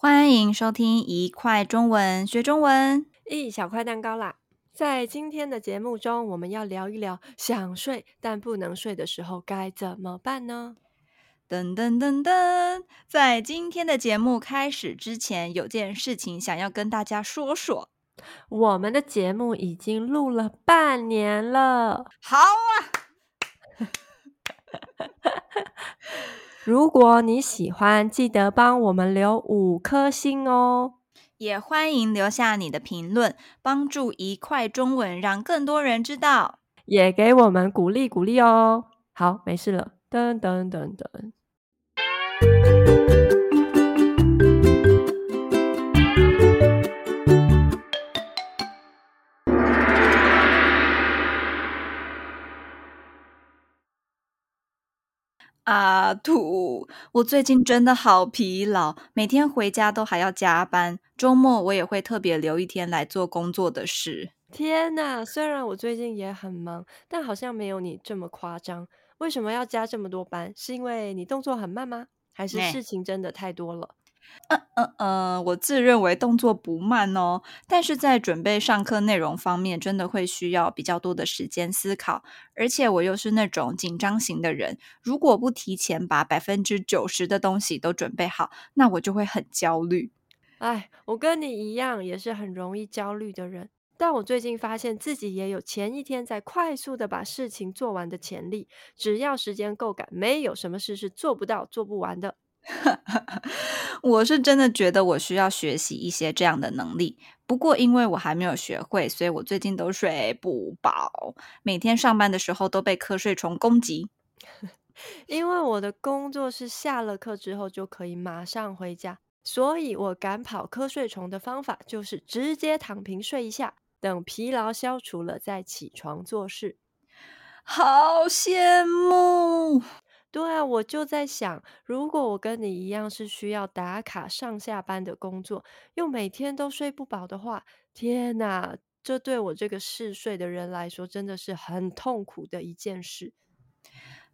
欢迎收听一块中文学中文，一小块蛋糕啦！在今天的节目中，我们要聊一聊想睡但不能睡的时候该怎么办呢？噔噔噔噔，在今天的节目开始之前，有件事情想要跟大家说说。我们的节目已经录了半年了，好啊！如果你喜欢，记得帮我们留五颗星哦。也欢迎留下你的评论，帮助一块中文让更多人知道，也给我们鼓励鼓励哦。好，没事了，噔噔噔噔。阿土，我最近真的好疲劳，每天回家都还要加班，周末我也会特别留一天来做工作的事。天哪，虽然我最近也很忙，但好像没有你这么夸张。为什么要加这么多班？是因为你动作很慢吗？还是事情真的太多了？嗯嗯嗯，我自认为动作不慢哦，但是在准备上课内容方面，真的会需要比较多的时间思考，而且我又是那种紧张型的人，如果不提前把百分之九十的东西都准备好，那我就会很焦虑。哎，我跟你一样，也是很容易焦虑的人，但我最近发现自己也有前一天在快速的把事情做完的潜力，只要时间够赶，没有什么事是做不到、做不完的。我是真的觉得我需要学习一些这样的能力，不过因为我还没有学会，所以我最近都睡不饱，每天上班的时候都被瞌睡虫攻击。因为我的工作是下了课之后就可以马上回家，所以我赶跑瞌睡虫的方法就是直接躺平睡一下，等疲劳消除了再起床做事。好羡慕。对啊，我就在想，如果我跟你一样是需要打卡上下班的工作，又每天都睡不饱的话，天哪，这对我这个嗜睡的人来说真的是很痛苦的一件事。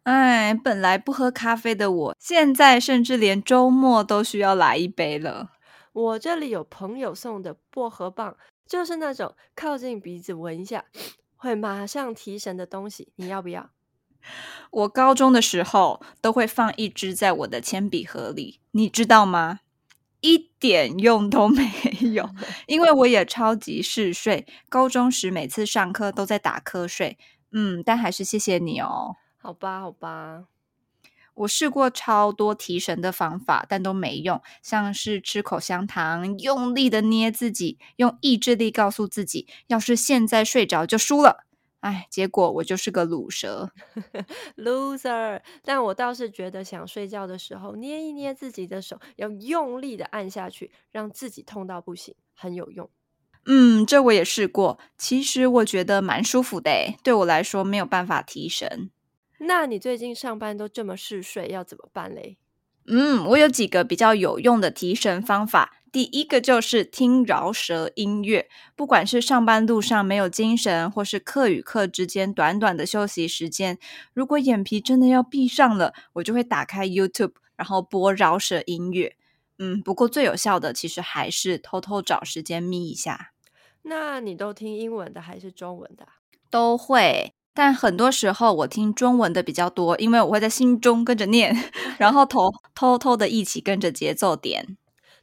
哎，本来不喝咖啡的我，现在甚至连周末都需要来一杯了。我这里有朋友送的薄荷棒，就是那种靠近鼻子闻一下，会马上提神的东西，你要不要？我高中的时候都会放一支在我的铅笔盒里，你知道吗？一点用都没有，因为我也超级嗜睡。高中时每次上课都在打瞌睡，嗯，但还是谢谢你哦。好吧，好吧，我试过超多提神的方法，但都没用，像是吃口香糖，用力的捏自己，用意志力告诉自己，要是现在睡着就输了。哎，结果我就是个卤蛇，loser。但我倒是觉得，想睡觉的时候捏一捏自己的手，要用力的按下去，让自己痛到不行，很有用。嗯，这我也试过，其实我觉得蛮舒服的诶，对我来说没有办法提神。那你最近上班都这么嗜睡，要怎么办嘞？嗯，我有几个比较有用的提神方法。第一个就是听饶舌音乐，不管是上班路上没有精神，或是课与课之间短短的休息时间，如果眼皮真的要闭上了，我就会打开 YouTube，然后播饶舌音乐。嗯，不过最有效的其实还是偷偷找时间眯一下。那你都听英文的还是中文的？都会，但很多时候我听中文的比较多，因为我会在心中跟着念，然后头偷偷的一起跟着节奏点。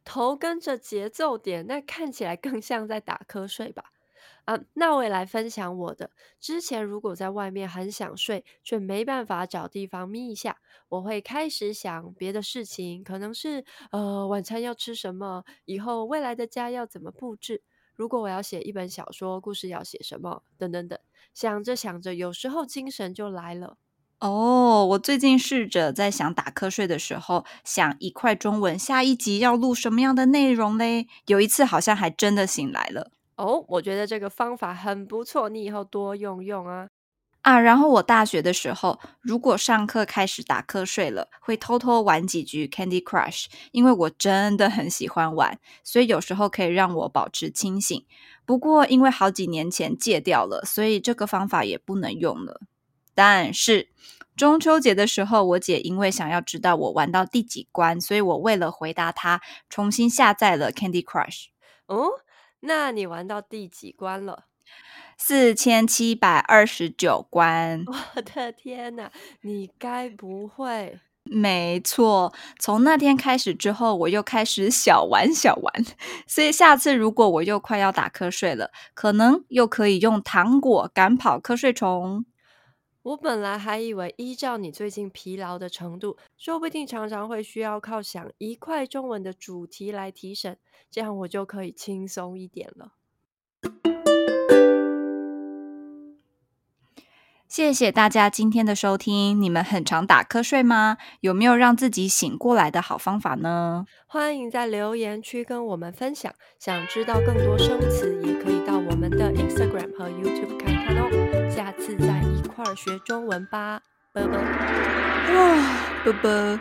头跟着节奏点，那看起来更像在打瞌睡吧？啊，那我也来分享我的。之前如果在外面很想睡，却没办法找地方眯一下，我会开始想别的事情，可能是呃晚餐要吃什么，以后未来的家要怎么布置，如果我要写一本小说，故事要写什么，等等等。想着想着，有时候精神就来了。哦，我最近试着在想打瞌睡的时候，想一块中文下一集要录什么样的内容嘞？有一次好像还真的醒来了。哦，我觉得这个方法很不错，你以后多用用啊。啊，然后我大学的时候，如果上课开始打瞌睡了，会偷偷玩几局 Candy Crush，因为我真的很喜欢玩，所以有时候可以让我保持清醒。不过因为好几年前戒掉了，所以这个方法也不能用了。但是中秋节的时候，我姐因为想要知道我玩到第几关，所以我为了回答她，重新下载了 Candy Crush。哦，那你玩到第几关了？四千七百二十九关。我的天哪，你该不会 没错，从那天开始之后，我又开始小玩小玩。所以下次如果我又快要打瞌睡了，可能又可以用糖果赶跑瞌睡虫。我本来还以为依照你最近疲劳的程度，说不定常常会需要靠想一块中文的主题来提神，这样我就可以轻松一点了。谢谢大家今天的收听。你们很常打瞌睡吗？有没有让自己醒过来的好方法呢？欢迎在留言区跟我们分享。想知道更多生词，也可以到我们的 Instagram 和 YouTube 看看哦。下次再一块儿学中文吧，拜拜。哇，拜拜。